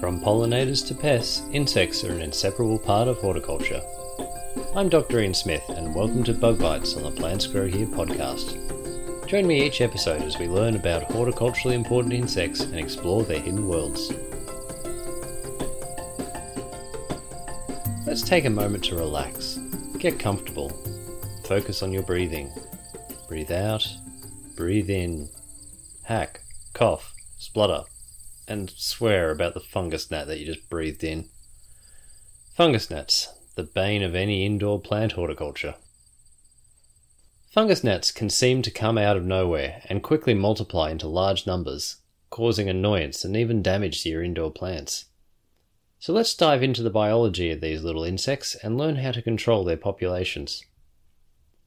From pollinators to pests, insects are an inseparable part of horticulture. I'm Dr. Ian Smith, and welcome to Bug Bites on the Plants Grow Here podcast. Join me each episode as we learn about horticulturally important insects and explore their hidden worlds. Let's take a moment to relax. Get comfortable. Focus on your breathing. Breathe out, breathe in. Hack, cough, splutter, and swear about the fungus gnat that you just breathed in. Fungus gnats, the bane of any indoor plant horticulture. Fungus gnats can seem to come out of nowhere and quickly multiply into large numbers, causing annoyance and even damage to your indoor plants. So let's dive into the biology of these little insects and learn how to control their populations.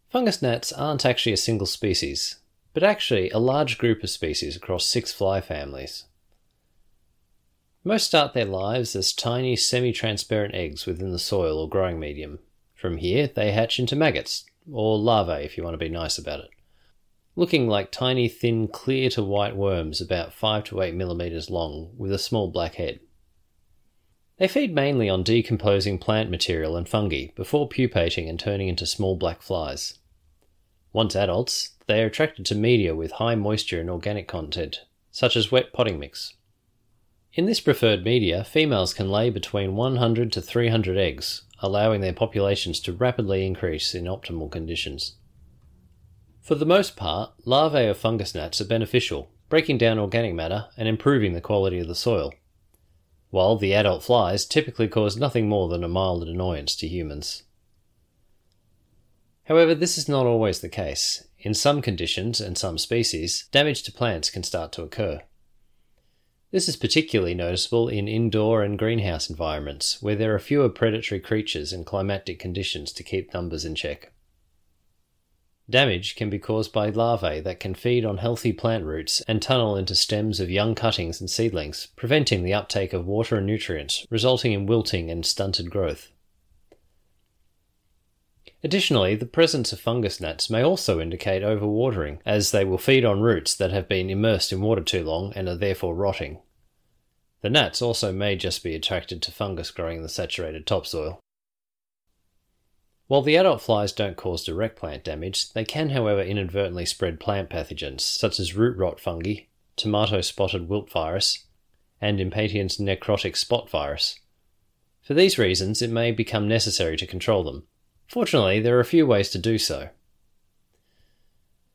Fungus gnats aren't actually a single species, but actually a large group of species across six fly families. Most start their lives as tiny semi transparent eggs within the soil or growing medium. From here, they hatch into maggots, or larvae if you want to be nice about it, looking like tiny, thin, clear to white worms about 5 to 8 millimeters long with a small black head. They feed mainly on decomposing plant material and fungi before pupating and turning into small black flies. Once adults, they are attracted to media with high moisture and organic content, such as wet potting mix. In this preferred media, females can lay between 100 to 300 eggs, allowing their populations to rapidly increase in optimal conditions. For the most part, larvae of fungus gnats are beneficial, breaking down organic matter and improving the quality of the soil, while the adult flies typically cause nothing more than a mild annoyance to humans. However, this is not always the case. In some conditions and some species, damage to plants can start to occur. This is particularly noticeable in indoor and greenhouse environments, where there are fewer predatory creatures and climatic conditions to keep numbers in check. Damage can be caused by larvae that can feed on healthy plant roots and tunnel into stems of young cuttings and seedlings, preventing the uptake of water and nutrients, resulting in wilting and stunted growth. Additionally, the presence of fungus gnats may also indicate overwatering, as they will feed on roots that have been immersed in water too long and are therefore rotting. The gnats also may just be attracted to fungus growing in the saturated topsoil. While the adult flies don't cause direct plant damage, they can, however, inadvertently spread plant pathogens such as root rot fungi, tomato spotted wilt virus, and Impatiens necrotic spot virus. For these reasons, it may become necessary to control them, Fortunately, there are a few ways to do so.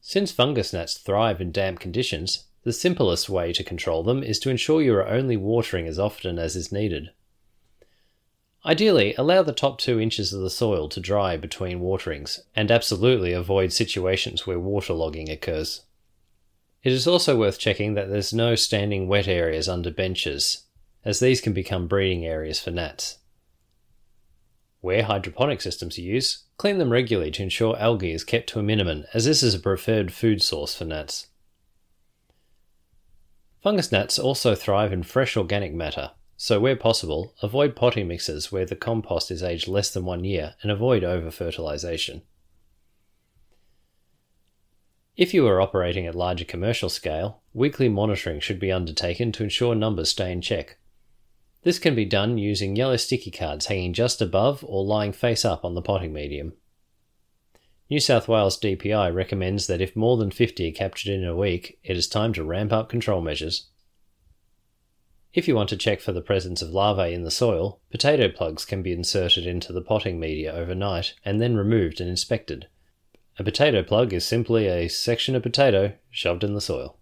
Since fungus gnats thrive in damp conditions, the simplest way to control them is to ensure you are only watering as often as is needed. Ideally, allow the top two inches of the soil to dry between waterings, and absolutely avoid situations where waterlogging occurs. It is also worth checking that there's no standing wet areas under benches, as these can become breeding areas for gnats. Where hydroponic systems are used, clean them regularly to ensure algae is kept to a minimum, as this is a preferred food source for gnats. Fungus gnats also thrive in fresh organic matter, so where possible, avoid potting mixes where the compost is aged less than one year and avoid over fertilization. If you are operating at larger commercial scale, weekly monitoring should be undertaken to ensure numbers stay in check. This can be done using yellow sticky cards hanging just above or lying face up on the potting medium. New South Wales DPI recommends that if more than 50 are captured in a week, it is time to ramp up control measures. If you want to check for the presence of larvae in the soil, potato plugs can be inserted into the potting media overnight and then removed and inspected. A potato plug is simply a section of potato shoved in the soil.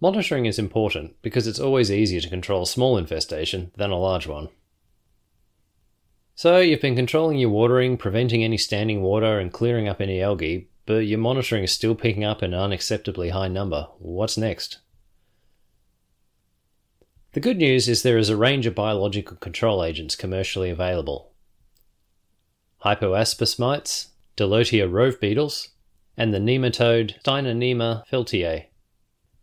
Monitoring is important because it's always easier to control a small infestation than a large one. So, you've been controlling your watering, preventing any standing water, and clearing up any algae, but your monitoring is still picking up an unacceptably high number. What's next? The good news is there is a range of biological control agents commercially available. Hypoaspis mites, Dalotia rove beetles, and the nematode Steinernema feltiae.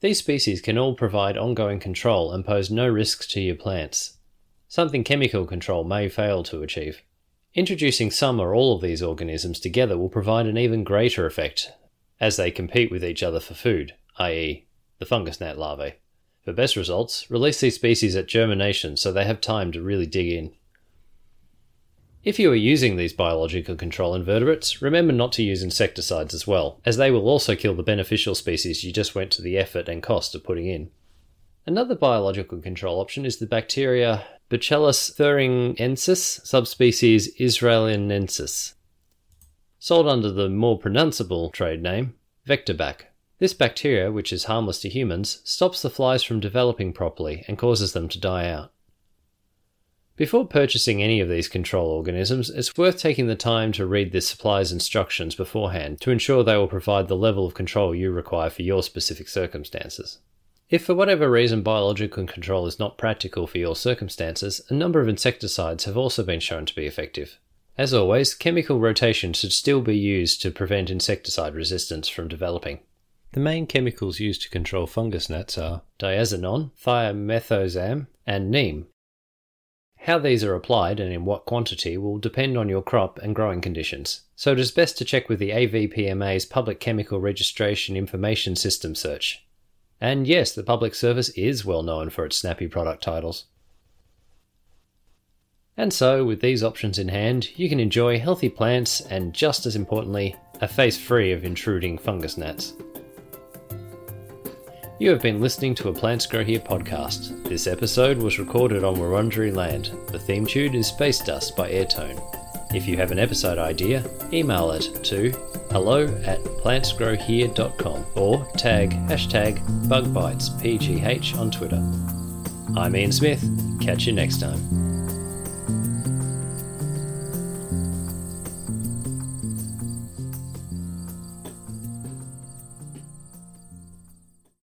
These species can all provide ongoing control and pose no risks to your plants, something chemical control may fail to achieve. Introducing some or all of these organisms together will provide an even greater effect as they compete with each other for food, i.e., the fungus gnat larvae. For best results, release these species at germination so they have time to really dig in. If you are using these biological control invertebrates, remember not to use insecticides as well, as they will also kill the beneficial species you just went to the effort and cost of putting in. Another biological control option is the bacteria Bacillus thuringiensis, subspecies israelensis, sold under the more pronounceable trade name VectoBac. This bacteria, which is harmless to humans, stops the flies from developing properly and causes them to die out. Before purchasing any of these control organisms, it's worth taking the time to read the supplier's instructions beforehand to ensure they will provide the level of control you require for your specific circumstances. If for whatever reason biological control is not practical for your circumstances, a number of insecticides have also been shown to be effective. As always, chemical rotation should still be used to prevent insecticide resistance from developing. The main chemicals used to control fungus gnats are diazinon, thiamethoxam, and neem. How these are applied and in what quantity will depend on your crop and growing conditions, so it is best to check with the APVMA's Public Chemical Registration Information System search. And yes, the public service is well known for its snappy product titles. And so, with these options in hand, you can enjoy healthy plants and, just as importantly, a face free of intruding fungus gnats. You have been listening to a Plants Grow Here podcast. This episode was recorded on Wurundjeri land. The theme tune is Space Dust by Airtone. If you have an episode idea, email it to hello at plantsgrowhere.com or tag hashtag bugbitespgh on Twitter. I'm Ian Smith. Catch you next time.